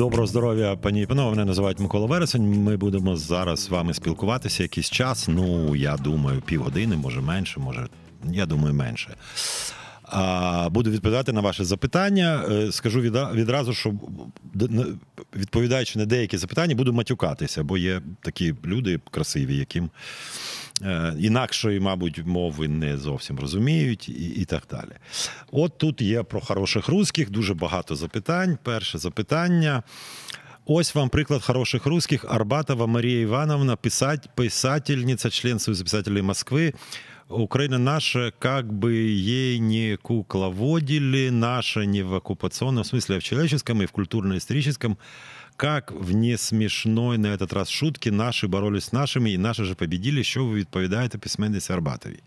Доброго здоров'я, пані і панове. Мене називають Микола Вересень. Ми будемо зараз з вами спілкуватися якийсь час. Ну, я думаю, півгодини, може менше, може, я думаю, менше. Буду відповідати на ваше запитання. Е, скажу відразу, що відповідаючи на деякі запитання, буду матюкатися, бо є такі люди красиві, яким інакшої, мабуть, мови не зовсім розуміють, і і так далі. От тут є про хороших русських дуже багато запитань. Перше запитання. Ось вам приклад хороших русских. Арбатова Марія Івановна, писать, писательниця, член Союза писателей Москвы. Украина наша, как бы ей не кукловодили, наша не в оккупационном смысле, а в человеческом и в культурно-историческом как в несмішної на этот раз шутки наші боролись з нашими і наші же побіділи, що ви відповідаєте письменниці Арбатовій.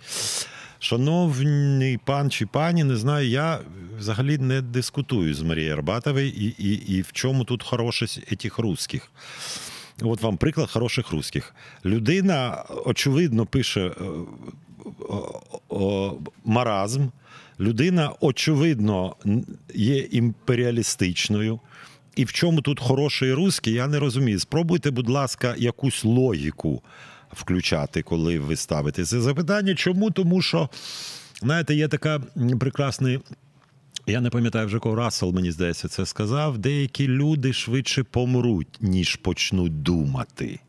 Шановний пан чи пані, не знаю, я взагалі не дискутую з Марією Арбатовою і і, і в чому тут хорошість цих русських. От вам приклад хороших русських. Людина, очевидно, пише е, маразм. Людина, очевидно, є імперіалістичною. І в чому тут хороший русський, я не розумію. Спробуйте, будь ласка, якусь логіку включати, коли ви ставите це запитання. Чому? Тому що, знаєте, є така прекрасний. Я не пам'ятаю вже кого Рассел, мені здається, це сказав. Деякі люди швидше помруть, ніж почнуть думати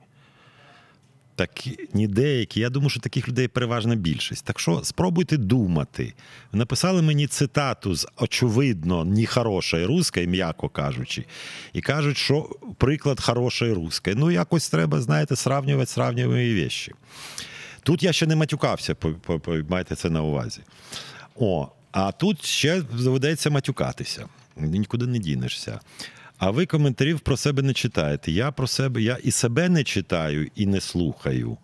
так ні деякі. Я думаю, що таких людей переважна більшість. Так що спробуйте думати. Написали мені цитату з очевидно нехорошої русської, м'яко кажучи, і кажуть, що приклад хорошої русської. Ну, якось треба, знаєте, сравнювати сравнювані вещі. Тут я ще не матюкався, майте це на увазі. О, а тут ще доведеться матюкатися. Нікуди не дінешся. А ви коментарів про себе не читаєте. Я про себе, я і себе не читаю, і не слухаю.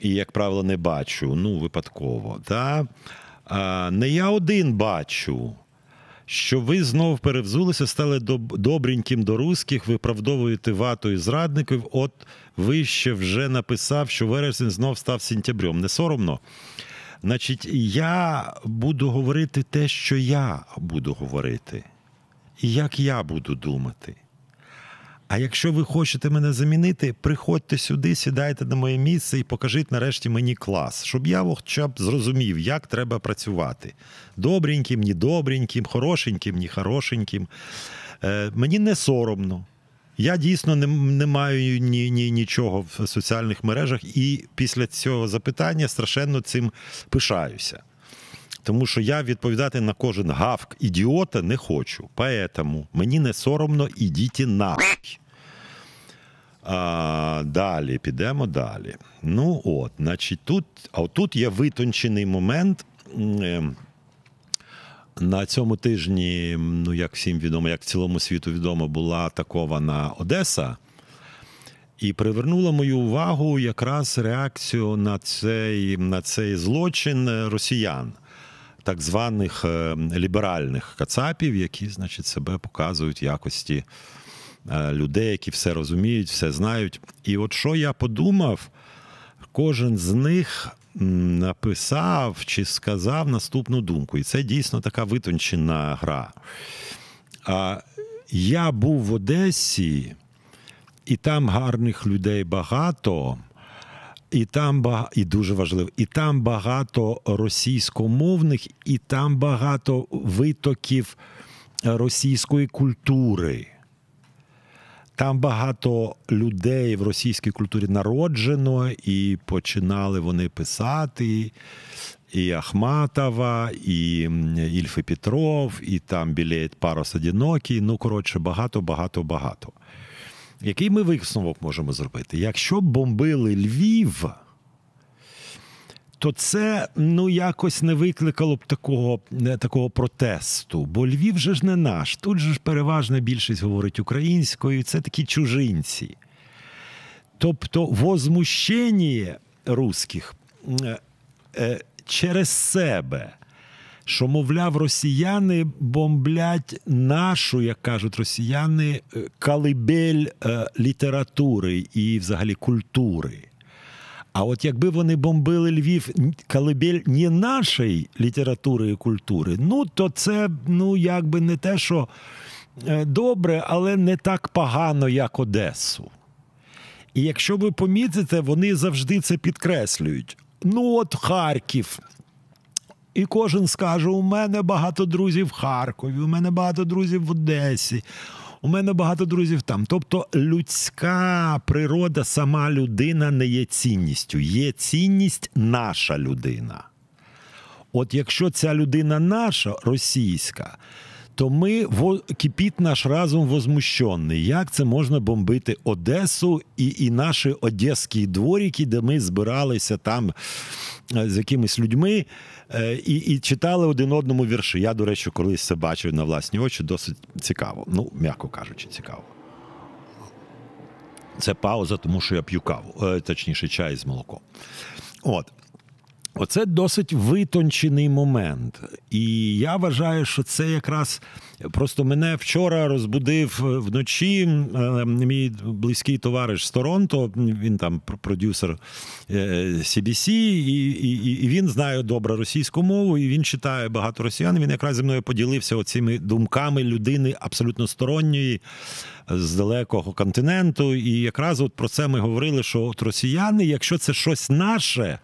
І, як правило, не бачу. Ну, випадково. Та? А, Не я один бачу. Що ви знов перевзулися, стали добреньким до русських, виправдовуєте вату і зрадників. От ви ще вже написав, що вересень знов став сентябрем. Не соромно. Значить, я буду говорити те, що я буду говорити і як я буду думати. А якщо ви хочете мене замінити, приходьте сюди, сідайте на моє місце і покажіть нарешті мені клас, щоб я хоча б зрозумів, як треба працювати. Добреньким, ні добреньким, хорошеньким, ні хорошеньким. Е, Мені не соромно. Я дійсно не не маю ні, ні, нічого в соціальних мережах, і після цього запитання страшенно цим пишаюся. Тому що я відповідати на кожен гавк ідіота не хочу. Поэтому мені не соромно, ідіть нахуй. А, Далі, підемо далі. Ну от, значить, тут, а отут є витончений момент. Ем, на цьому тижні, ну як всім відомо, як цілому світу відомо, була атакована Одеса. І привернула мою увагу якраз реакцію на цей на цей злочин росіян так званих е, ліберальних кацапів, які, значить, себе показують якості е, людей, які все розуміють, все знають. І от що я подумав, кожен з них написав чи сказав наступну думку. І це дійсно така витончена гра. А я був в Одесі, і там гарних людей багато. І там бага... і дуже важливо, і там багато російськомовних, і там багато витоків російської культури. Там багато людей в російській культурі народжено, і починали вони писати. І Ахматова, і Ільфи Петров, і там білеє Парос Одинокий. Ну, коротше, багато, багато, багато. Який ми висновок можемо зробити? Якщо бомбили Львів, то це ну якось не викликало б такого такого протесту. Бо Львів же ж не наш. Тут же ж переважна більшість говорить українською, це такі чужинці. Тобто возмущення русських е, е, через себе що, мовляв, росіяни бомблять нашу, як кажуть росіяни, е, калибель е, літератури і взагалі культури. А от якби вони бомбили Львів калибель не нашої літератури і культури, ну то це ну якби не те, що е, добре, але не так погано, як Одесу. І якщо ви помітите, вони завжди це підкреслюють. Ну, от Харків. І кожен скаже: у мене багато друзів в Харкові, у мене багато друзів в Одесі, у мене багато друзів там. Тобто людська природа, сама людина не є цінністю, є цінність наша людина. От якщо ця людина наша, російська, то ми кипить наш разум возмущений. Як це можна бомбити Одесу і і наші одеські дворики, де ми збиралися там е, з якимись людьми е, і і читали один одному вірші. Я, до речі, колись це бачив на власні очі, досить цікаво. Ну, м'яко кажучи, цікаво. Це пауза, тому що я п'ю каву, е, точніше, чай з молоком. От. Оце досить витончений момент. І я вважаю, що це якраз просто мене вчора розбудив вночі. Мій близький товариш з Торонто, він там продюсер CBC, е, і, і, і він знає добре російську мову, і він читає багато росіян. Він якраз зі мною поділився оцими думками людини абсолютно сторонньої. З далекого континенту, і якраз от про це ми говорили: що от росіяни, якщо це щось наше,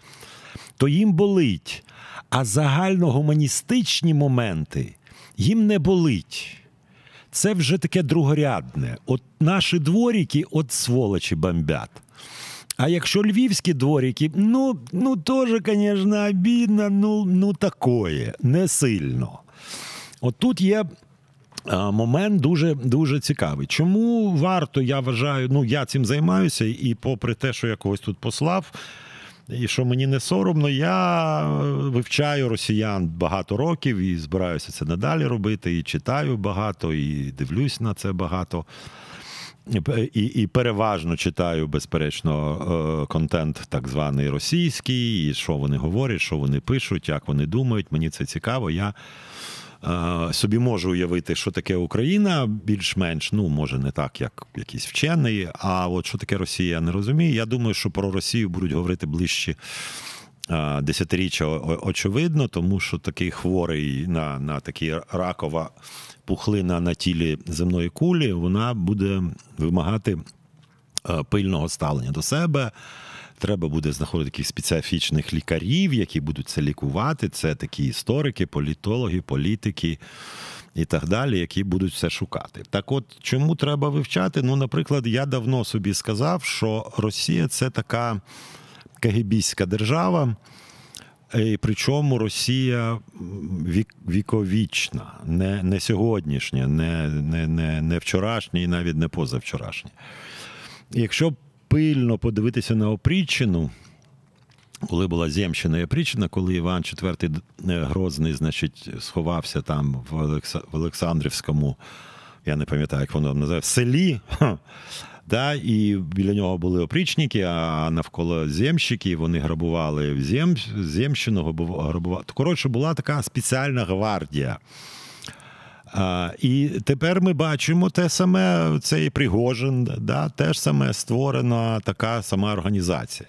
то їм болить. А загальногуманістичні моменти їм не болить. Це вже таке другорядне. От наші дворіки, от сволочі бомбять. А якщо львівські дворики, ну, ну теж, звісно, обідно, ну, ну такое, не сильно. От тут є. Момент дуже дуже цікавий. Чому варто, я вважаю, ну я цим займаюся, і попри те, що я когось тут послав, і що мені не соромно, я вивчаю росіян багато років і збираюся це надалі робити. І читаю багато, і дивлюсь на це багато. І і переважно читаю, безперечно, е, контент так званий російський, і що вони говорять, що вони пишуть, як вони думають. Мені це цікаво. Я собі можу уявити, що таке Україна, більш-менш, ну може не так, як якийсь вчений. А от що таке Росія, я не розумію. Я думаю, що про Росію будуть говорити ближче. Десятиріччя очевидно, тому що такий хворий на на такі ракова пухлина на тілі земної кулі, вона буде вимагати пильного ставлення до себе. Треба буде знаходити якихось специфічних лікарів, які будуть це лікувати. Це такі історики, політологи, політики і так далі, які будуть це шукати. Так, от чому треба вивчати? Ну, наприклад, я давно собі сказав, що Росія це така кагібійська держава. І Причому Росія вік, віковічна, не не сьогоднішня, не не, не, не вчорашня і навіть не позавчорашня. Якщо пильно подивитися на опріччину, коли була Земщина і опріччина, коли Іван IV е, Грозний, значить, сховався там в Олександрівському, я не пам'ятаю, як воно називає, селі. Да, І біля нього були опрічники, а навколо земщики вони грабували в зем, земщину, грабували. Коротше, була така спеціальна гвардія. А, І тепер ми бачимо те саме, цей Пригожин, да, теж саме створена така сама організація.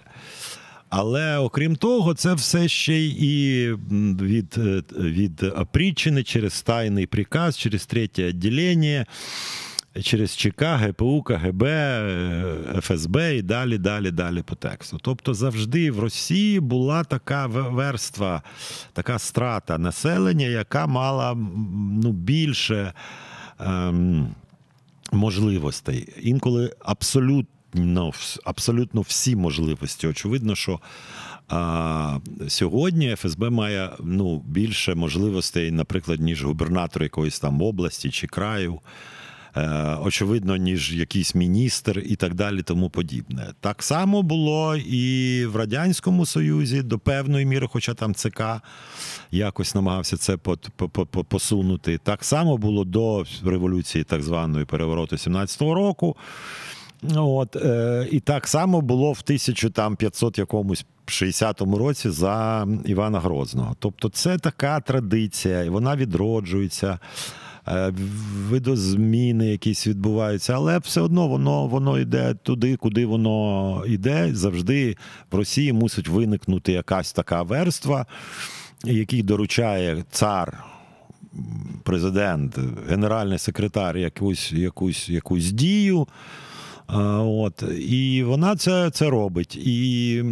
Але окрім того, це все ще і від від опріччини через тайний приказ, через третє відділення через ЧК, ГПУ, КГБ, ФСБ і далі, далі, далі по тексту. Тобто завжди в Росії була така верства, така страта населення, яка мала ну, більше ем, можливостей. Інколи абсолютно, абсолютно всі можливості. Очевидно, що. А сьогодні ФСБ має ну більше можливостей, наприклад, ніж губернатор якоїсь там області чи краю. Е, очевидно, ніж якийсь міністр і так далі, тому подібне. Так само було і в Радянському Союзі до певної міри, хоча там ЦК якось намагався це посунути. Так само було до революції, так званої перевороту 17-го року. От, е, І так само було в 1500 якомусь 60-му році за Івана Грозного. Тобто, це така традиція, і вона відроджується. Е, видозміни якісь відбуваються, але все одно воно воно йде туди, куди воно йде. Завжди в Росії мусить виникнути якась така верства, який доручає цар. президент, генеральний секретар якусь, якусь, якусь дію. От, І вона це це робить. І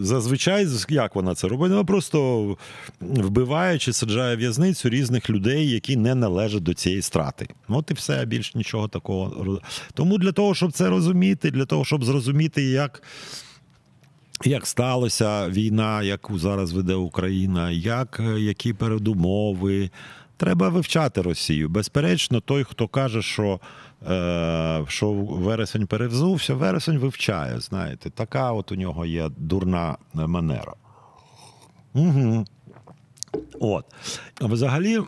зазвичай, як вона це робить? Вона просто вбиває чи саджає в'язницю різних людей, які не належать до цієї страти. От і все, більш нічого такого. Тому для того, щоб це розуміти, для того, щоб зрозуміти, як. Як сталася війна, яку зараз веде Україна, як, які передумови, треба вивчати Росію. Безперечно, той, хто каже, що Е, що вересень перевзувся, вересень вивчає. Знаєте, така от у нього є дурна манера. Угу. От. Взагалі,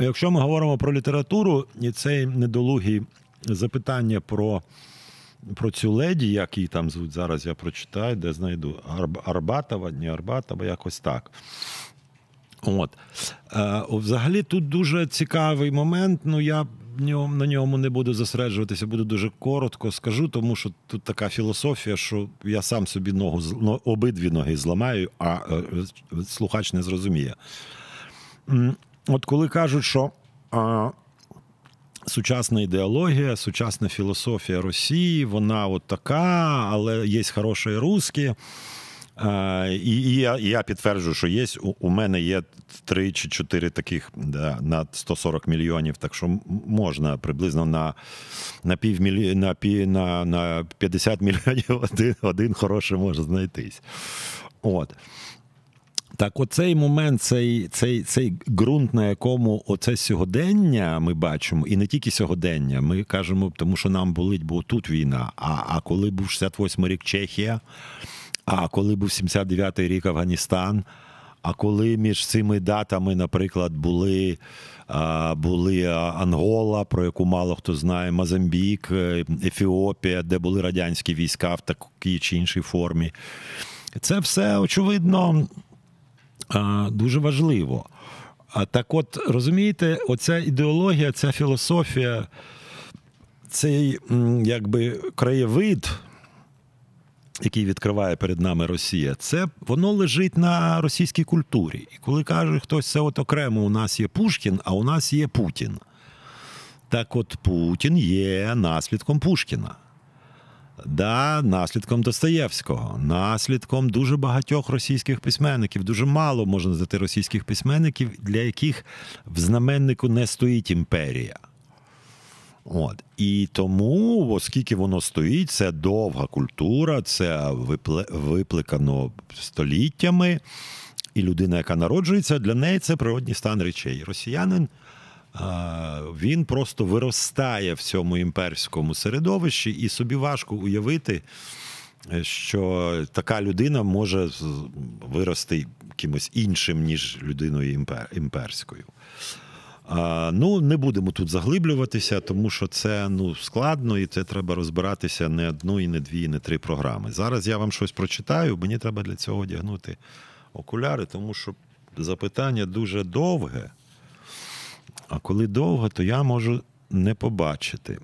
якщо ми говоримо про літературу, і цей недолугі запитання про про цю леді, як її там звуть зараз, я прочитаю, де знайду Арбатова, не Арбатова, якось так. От. Е, Взагалі, тут дуже цікавий момент. Ну, я на ньому не буду зосереджуватися, буду дуже коротко скажу, тому що тут така філософія, що я сам собі ногу обидві ноги зламаю, а е, слухач не зрозуміє. От коли кажуть, що а, сучасна ідеологія, сучасна філософія Росії, вона от така, але є хороші русські. І і я і я підтверджую, що є. У, у мене є три чи чотири таких да, на 140 мільйонів. Так що можна приблизно на на півмілі, на, на, на 50 мільйонів один один хороший може знайтись. От. Так, оцей момент, цей цей, цей ґрунт, на якому оце сьогодення ми бачимо, і не тільки сьогодення, ми кажемо, тому що нам болить, бо тут війна. А а коли був 68-й рік Чехія. А коли був 79-й рік Афганістан, а коли між цими датами, наприклад, були були Ангола, про яку мало хто знає, Мозамбік, е, Ефіопія, де були радянські війська в такій чи іншій формі, це все очевидно дуже важливо. Так, от розумієте, оця ідеологія, ця філософія, цей якби краєвид який відкриває перед нами Росія, це воно лежить на російській культурі. І коли каже хтось, це от окремо у нас є Пушкін, а у нас є Путін. Так от Путін є наслідком Пушкіна. Да, Наслідком Достоєвського, наслідком дуже багатьох російських письменників. Дуже мало можна знайти російських письменників, для яких в знаменнику не стоїть імперія. От. І тому, оскільки воно стоїть, це довга культура, це випликано століттями. І людина, яка народжується, для неї це природній стан речей. Росіянин він просто виростає в цьому імперському середовищі, і собі важко уявити, що така людина може вирости кимось іншим, ніж людиною імперською. Ну, не будемо тут заглиблюватися, тому що це ну, складно і це треба розбиратися не одну, і не дві, і не три програми. Зараз я вам щось прочитаю, мені треба для цього одягнути окуляри, тому що запитання дуже довге. А коли довго, то я можу не побачити.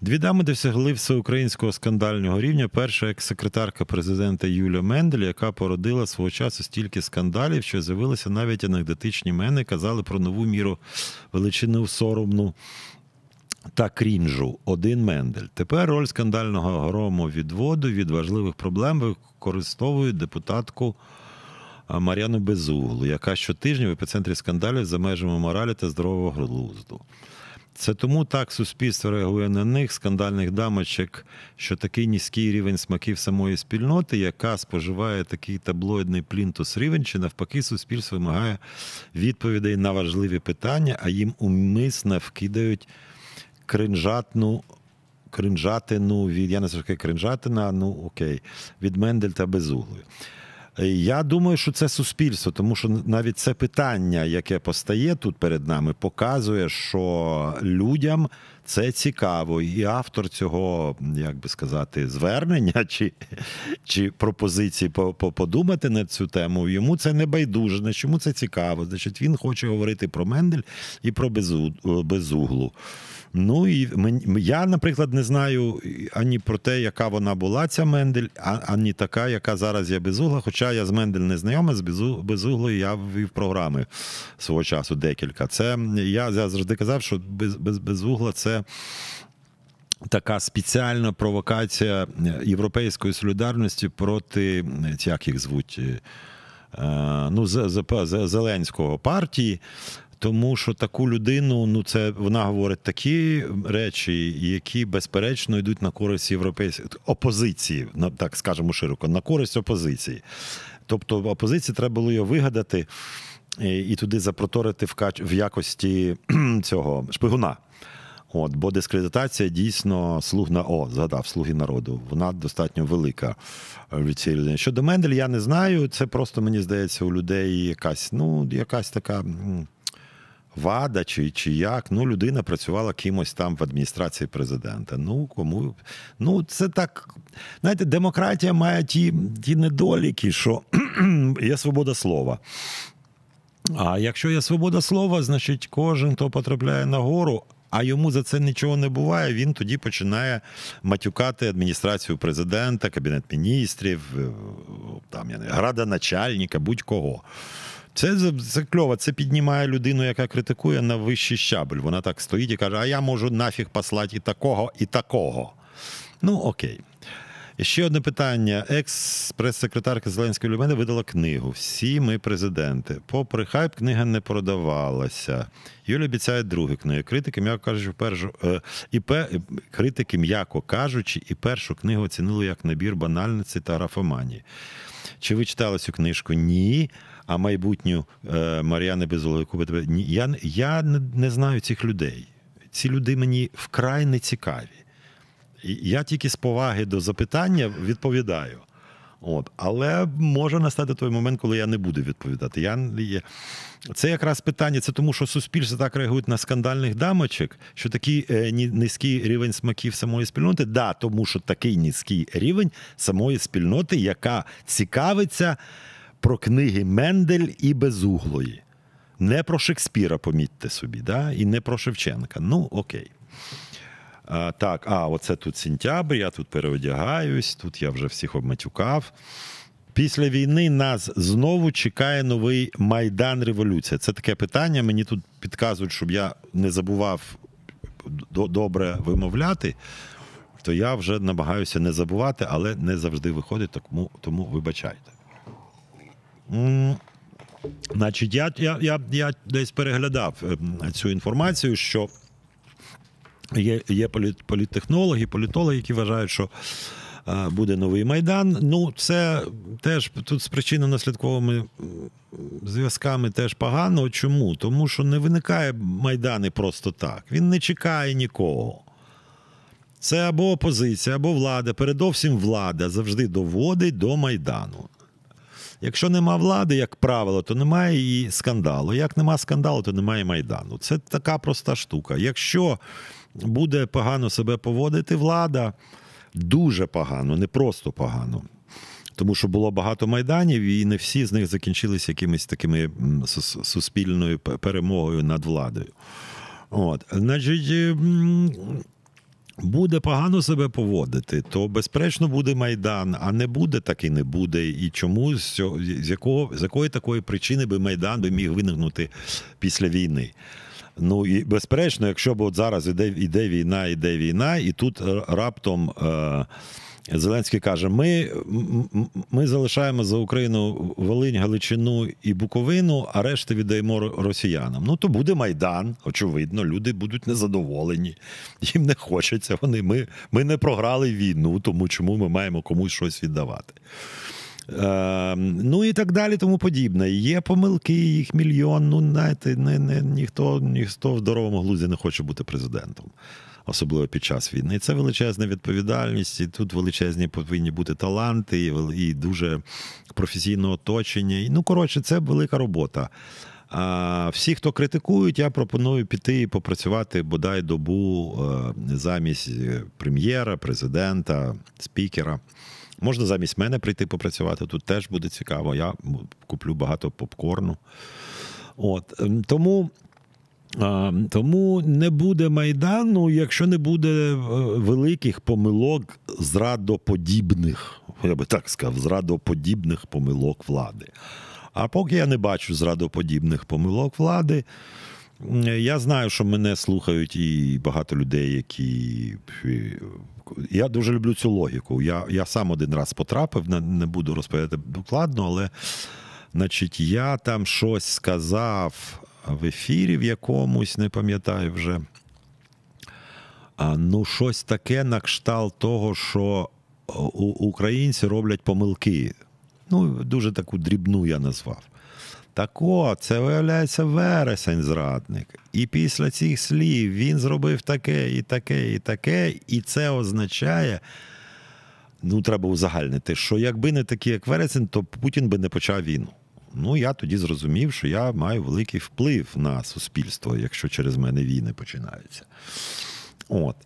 Дві дами досягли всеукраїнського скандального рівня. Перша екс-секретарка президента Юлія Мендель, яка породила свого часу стільки скандалів, що з'явилися навіть анекдотичні мени, казали про нову міру величину соромну. Та крінжу один Мендель. Тепер роль скандального грому відводу від важливих проблем використовують депутатку Мар'яну Безуглу, яка щотижня в епіцентрі скандалів за межами моралі та здорового глузду. Це тому так суспільство реагує на них, скандальних дамочок, що такий низький рівень смаків самої спільноти, яка споживає такий таблоїдний плінтус рівень, чи навпаки, суспільство вимагає відповідей на важливі питання, а їм умисно вкидають кринжатну. Кринжатину від я не знаю, кринжатина, ну окей, від Мендель та Безуглої. Я думаю, що це суспільство, тому що навіть це питання, яке постає тут перед нами, показує, що людям Це цікаво. І автор цього, як би сказати, звернення чи чи пропозиції подумати на цю тему. Йому це не байдуже. Значить, це цікаво. Значить, він хоче говорити про Мендель і про безуглу. Ну і я, наприклад, не знаю ані про те, яка вона була, ця Мендель, ані така, яка зараз є безугла. Хоча я з Мендель не знайомий, з безуглою я ввів програми свого часу декілька. Це я завжди казав, що без, без, безугла це. Така спеціальна провокація європейської солідарності проти як їх звуть е, ну, Зеленського партії, тому що таку людину, ну це вона говорить такі речі, які безперечно йдуть на користь європейської опозиції, так скажемо широко, на користь опозиції. Тобто опозиції треба було його вигадати і туди запроторити в якості цього шпигуна. От, Бо дискредитація дійсно слуг на О, згадав слуги народу. Вона достатньо велика в цій людині. Щодо Мендель, я не знаю. Це просто мені здається у людей якась, ну, якась така вада чи чи як. Ну, людина працювала кимось там в адміністрації президента. Ну, кому. Ну, це так. Знаєте, демократія має ті, ті недоліки, що є свобода слова. А якщо є свобода слова, значить кожен, хто потрапляє на гору, а йому за це нічого не буває, він тоді починає матюкати адміністрацію президента, кабінет міністрів, е, там я не градоначальника, будь-кого. Це це кльово, це піднімає людину, яка критикує на вищий щабель. Вона так стоїть і каже: А я можу нафіг послати і такого, і такого. Ну, окей. Ще одне питання. Екс-прес-секретарка Зеленської Люмени видала книгу. Всі ми президенти. Попри хайп, книга не продавалася. Юля обіцяє другу книгу. Критики, м'яко кажучи, першу е, і пе, критики, м'яко кажучи, і першу книгу оцінили як набір банальниці та графоманії. Чи ви читали цю книжку? Ні а майбутню е, Мар'яни купити. Я я не знаю цих людей. Ці люди мені вкрай не цікаві. Я тільки з поваги до запитання відповідаю. От. Але може настати той момент, коли я не буду відповідати. Я, Це якраз питання, це тому, що суспільство так реагує на скандальних дамочок, що такий е, низький рівень смаків самої спільноти. Да, тому що такий низький рівень самої спільноти, яка цікавиться про книги Мендель і Безуглої. Не про Шекспіра, помітьте собі, да? і не про Шевченка. Ну, окей. А, Так, а оце тут сентябрь, я тут переодягаюсь, тут я вже всіх обматюкав. Після війни нас знову чекає новий Майдан Революція. Це таке питання. Мені тут підказують, щоб я не забував добре вимовляти, то я вже намагаюся не забувати, але не завжди виходить, тому, тому вибачайте. Значить, я я, я, я десь переглядав ем, цю інформацію, що є є політтехнологи, політологи, які вважають, що буде новий майдан. Ну, це теж тут з причинно-наслідковими зв'язками теж погано. Чому? Тому що не виникає майдани просто так. Він не чекає нікого. Це або опозиція, або влада. Передовсім влада завжди доводить до майдану. Якщо нема влади, як правило, то немає і скандалу. Як нема скандалу, то немає майдану. Це така проста штука. Якщо буде погано себе поводити влада, дуже погано, не просто погано. Тому що було багато майданів, і не всі з них закінчилися якимись такими суспільною перемогою над владою. От, значить, буде погано себе поводити, то безперечно буде майдан, а не буде, так і не буде. І чому з якого з якої такої причини би майдан би міг виникнути після війни? Ну і безперечно, якщо б от зараз іде іде війна, іде війна, і тут раптом. Е, Зеленський каже: ми ми залишаємо за Україну Волинь, Галичину і Буковину, а решти віддаємо росіянам. Ну то буде майдан. Очевидно, люди будуть незадоволені. Їм не хочеться. Вони ми, ми не програли війну, тому чому ми маємо комусь щось віддавати. Е, Ну і так далі, тому подібне. Є помилки, їх мільйон. Ну, знаєте, не, не, ніхто ніхто в здоровому глузі не хоче бути президентом особливо під час війни. Це величезна відповідальність. і Тут величезні повинні бути таланти і і дуже професійне оточення. І, Ну, коротше, це велика робота. А всі, хто критикують, я пропоную піти і попрацювати бодай добу е, замість е, прем'єра, президента, спікера. Можна замість мене прийти попрацювати. Тут теж буде цікаво. Я куплю багато попкорну. От ем, тому. Тому не буде майдану, якщо не буде е, великих помилок зрадоподібних, я би так сказав, зрадоподібних помилок влади. А поки я не бачу зрадоподібних помилок влади, я знаю, що мене слухають і багато людей, які. Я дуже люблю цю логіку. Я я сам один раз потрапив, не буду розповідати докладно, але значить, я там щось сказав в ефірі в якомусь, не пам'ятаю вже. А, Ну, щось таке на кшталт того, що українці роблять помилки. Ну, дуже таку дрібну я назвав. Так от, це виявляється вересень зрадник. І після цих слів він зробив таке, і таке, і таке, і це означає. Ну, треба узагальнити, що якби не такий, як вересень, то Путін би не почав війну. Ну, я тоді зрозумів, що я маю великий вплив на суспільство, якщо через мене війни починаються. От.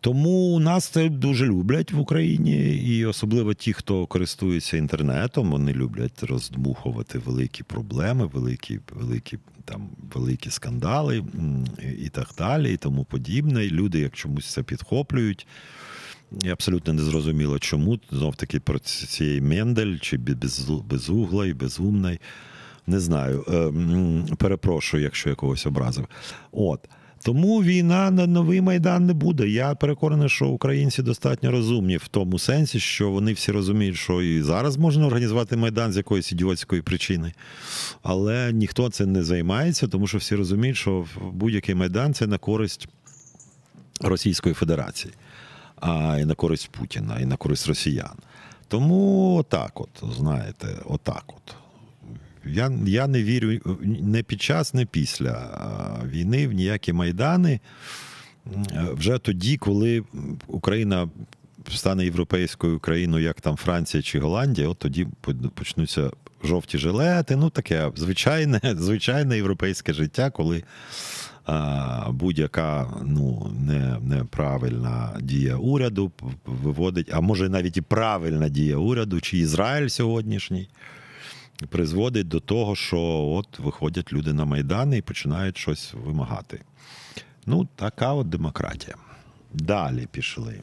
Тому нас це дуже люблять в Україні, і особливо ті, хто користується інтернетом, вони люблять роздмухувати великі проблеми, великі великі там великі скандали і так далі, і тому подібне. І люди, як чомусь це підхоплюють. І абсолютно не зрозуміло, чому. Знов таки про цієї Мендель, чи безуглий, безумний. Не знаю. Е, перепрошую, якщо я когось образив. От. Тому війна на новий майдан не буде. Я переконаний, що українці достатньо розумні в тому сенсі, що вони всі розуміють, що і зараз можна організувати майдан з якоїсь ідіотської причини, але ніхто цим не займається, тому що всі розуміють, що будь-який майдан це на користь Російської Федерації, а і на користь Путіна, і на користь росіян. Тому отак, от знаєте, отак от. Я я не вірю не під час, не після війни в ніякі майдани. Вже тоді, коли Україна стане європейською країною, як там Франція чи Голландія, от тоді почнуться жовті жилети. Ну, таке звичайне звичайне європейське життя, коли а, будь-яка ну, не, неправильна дія уряду виводить, а може навіть і правильна дія уряду, чи Ізраїль сьогоднішній призводить до того, що от виходять люди на Майдани і починають щось вимагати. Ну, така от демократія. Далі пішли.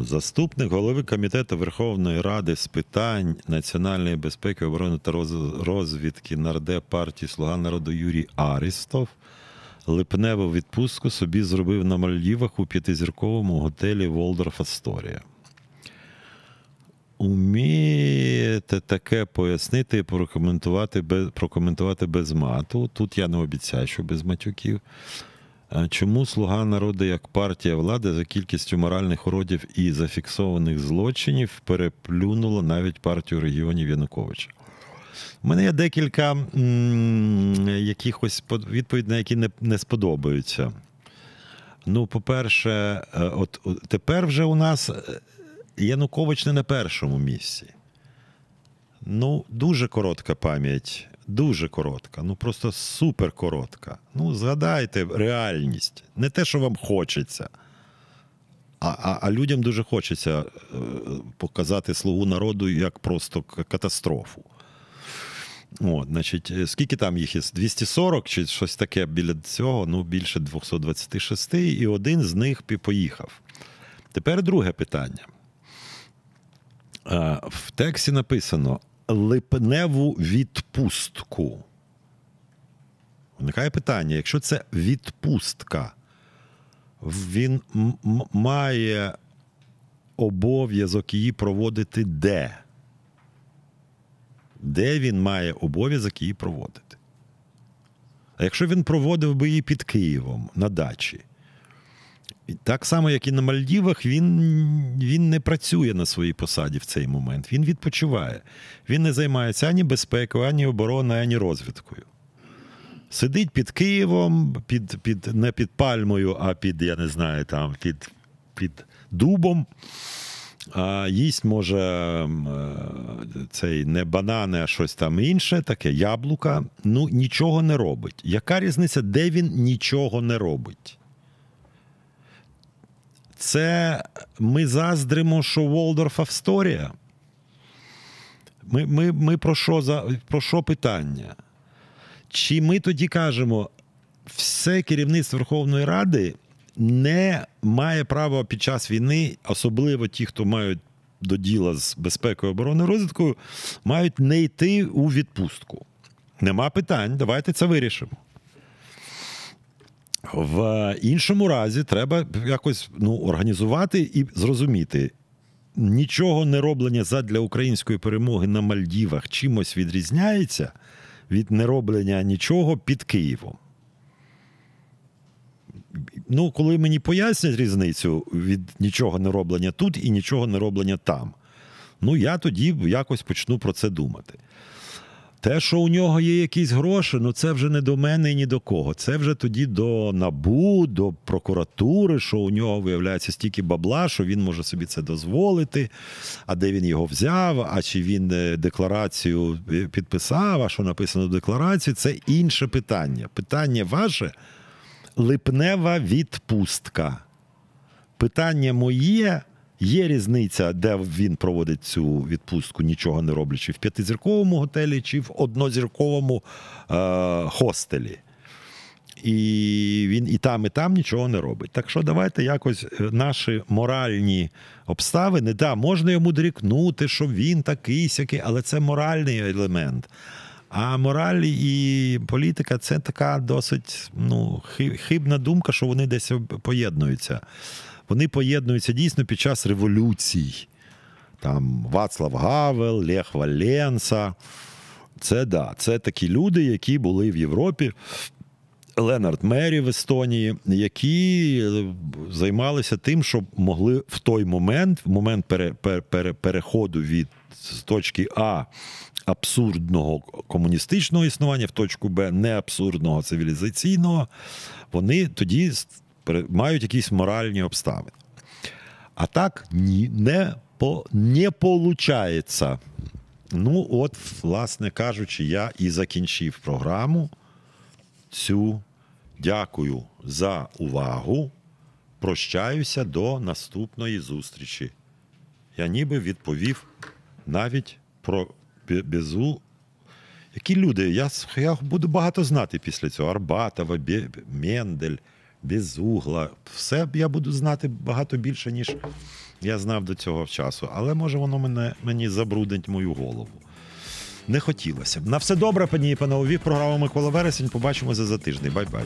Заступник голови комітету Верховної Ради з питань національної безпеки, оборони та розвідки нардеп партії Слуга народу Юрій Арістов липневу відпустку собі зробив на Мальдівах у п'ятизірковому готелі Волдорф Асторія умієте таке пояснити прокоментувати без, прокоментувати без мату. Тут я не обіцяю, що без матюків. Чому слуга народу як партія влади за кількістю моральних уродів і зафіксованих злочинів переплюнула навіть партію регіонів Януковича? У мене є декілька м- якихось відповідей, на які не, не сподобаються. Ну, по-перше, е, от тепер вже у нас е, Янукович не на першому місці. Ну, дуже коротка пам'ять, дуже коротка, ну просто супер коротка. Ну, згадайте реальність. Не те, що вам хочеться. А а, а людям дуже хочеться е, показати слугу народу як просто катастрофу. От, значить, е, Скільки там їх є? 240 чи щось таке біля цього, ну більше 226, і один з них поїхав. Тепер друге питання. Е, в тексті написано липневу відпустку. Виникає питання: якщо це відпустка, він має обов'язок її проводити де? Де він має обов'язок її проводити? А якщо він проводив би її під Києвом на дачі, так само, як і на Мальдівах, він він не працює на своїй посаді в цей момент. Він відпочиває. Він не займається ані безпекою, ані обороною, ані розвідкою. Сидить під Києвом, під, під, не під пальмою, а під, я не знаю, там, під, під дубом. А їсть може е, цей не банани, а щось там інше, таке яблука. Ну, нічого не робить. Яка різниця, де він нічого не робить? Це ми заздримо, що Волдорф Австорія. Ми, ми, ми про, що за, про що питання? Чи ми тоді кажемо, все керівництво Верховної Ради не має права під час війни, особливо ті, хто мають до діла з безпекою оборони розвідкою, мають не йти у відпустку. Нема питань, давайте це вирішимо. В іншому разі треба якось ну, організувати і зрозуміти, нічого не роблення задля української перемоги на Мальдівах чимось відрізняється від нероблення нічого під Києвом. Ну, коли мені пояснять різницю від нічого не роблення тут і нічого не роблення там, ну я тоді якось почну про це думати. Те, що у нього є якісь гроші, ну це вже не до мене і ні до кого. Це вже тоді до НАБУ, до прокуратури, що у нього виявляється стільки бабла, що він може собі це дозволити. А де він його взяв, а чи він е, декларацію е, підписав, а що написано в декларації, це інше питання. Питання ваше липнева відпустка. Питання моє. Є різниця, де він проводить цю відпустку, нічого не роблячи в п'ятизірковому готелі чи в однозірковому е- хостелі. І він і там, і там нічого не робить. Так що давайте якось е, наші моральні обставини, да, можна йому дорікнути, що він такий сякий, але це моральний елемент. А мораль і політика це така досить ну, хибна думка, що вони десь поєднуються. Вони поєднуються дійсно під час революцій. Там Вацлав Гавел, Лех Валенса. Це да, це такі люди, які були в Європі. Ленард Мері в Естонії, які е, займалися тим, що могли в той момент, в момент пере, пере, пере, переходу від точки А абсурдного комуністичного існування в точку Б не абсурдного цивілізаційного, вони тоді мають якісь моральні обставини. А так ні, не, по, не получається. Ну, от, власне кажучи, я і закінчив програму цю. Дякую за увагу. Прощаюся до наступної зустрічі. Я ніби відповів навіть про Бе- Безу. Які люди? Я, я буду багато знати після цього. Арбатова, Бе- Мендель, Безугла. Все я буду знати багато більше, ніж я знав до цього часу. Але може воно мене, мені забруднить мою голову. Не хотілося. На все добре, пані і панове. Програма Микола Вересень. Побачимося за тиждень. Bye-bye.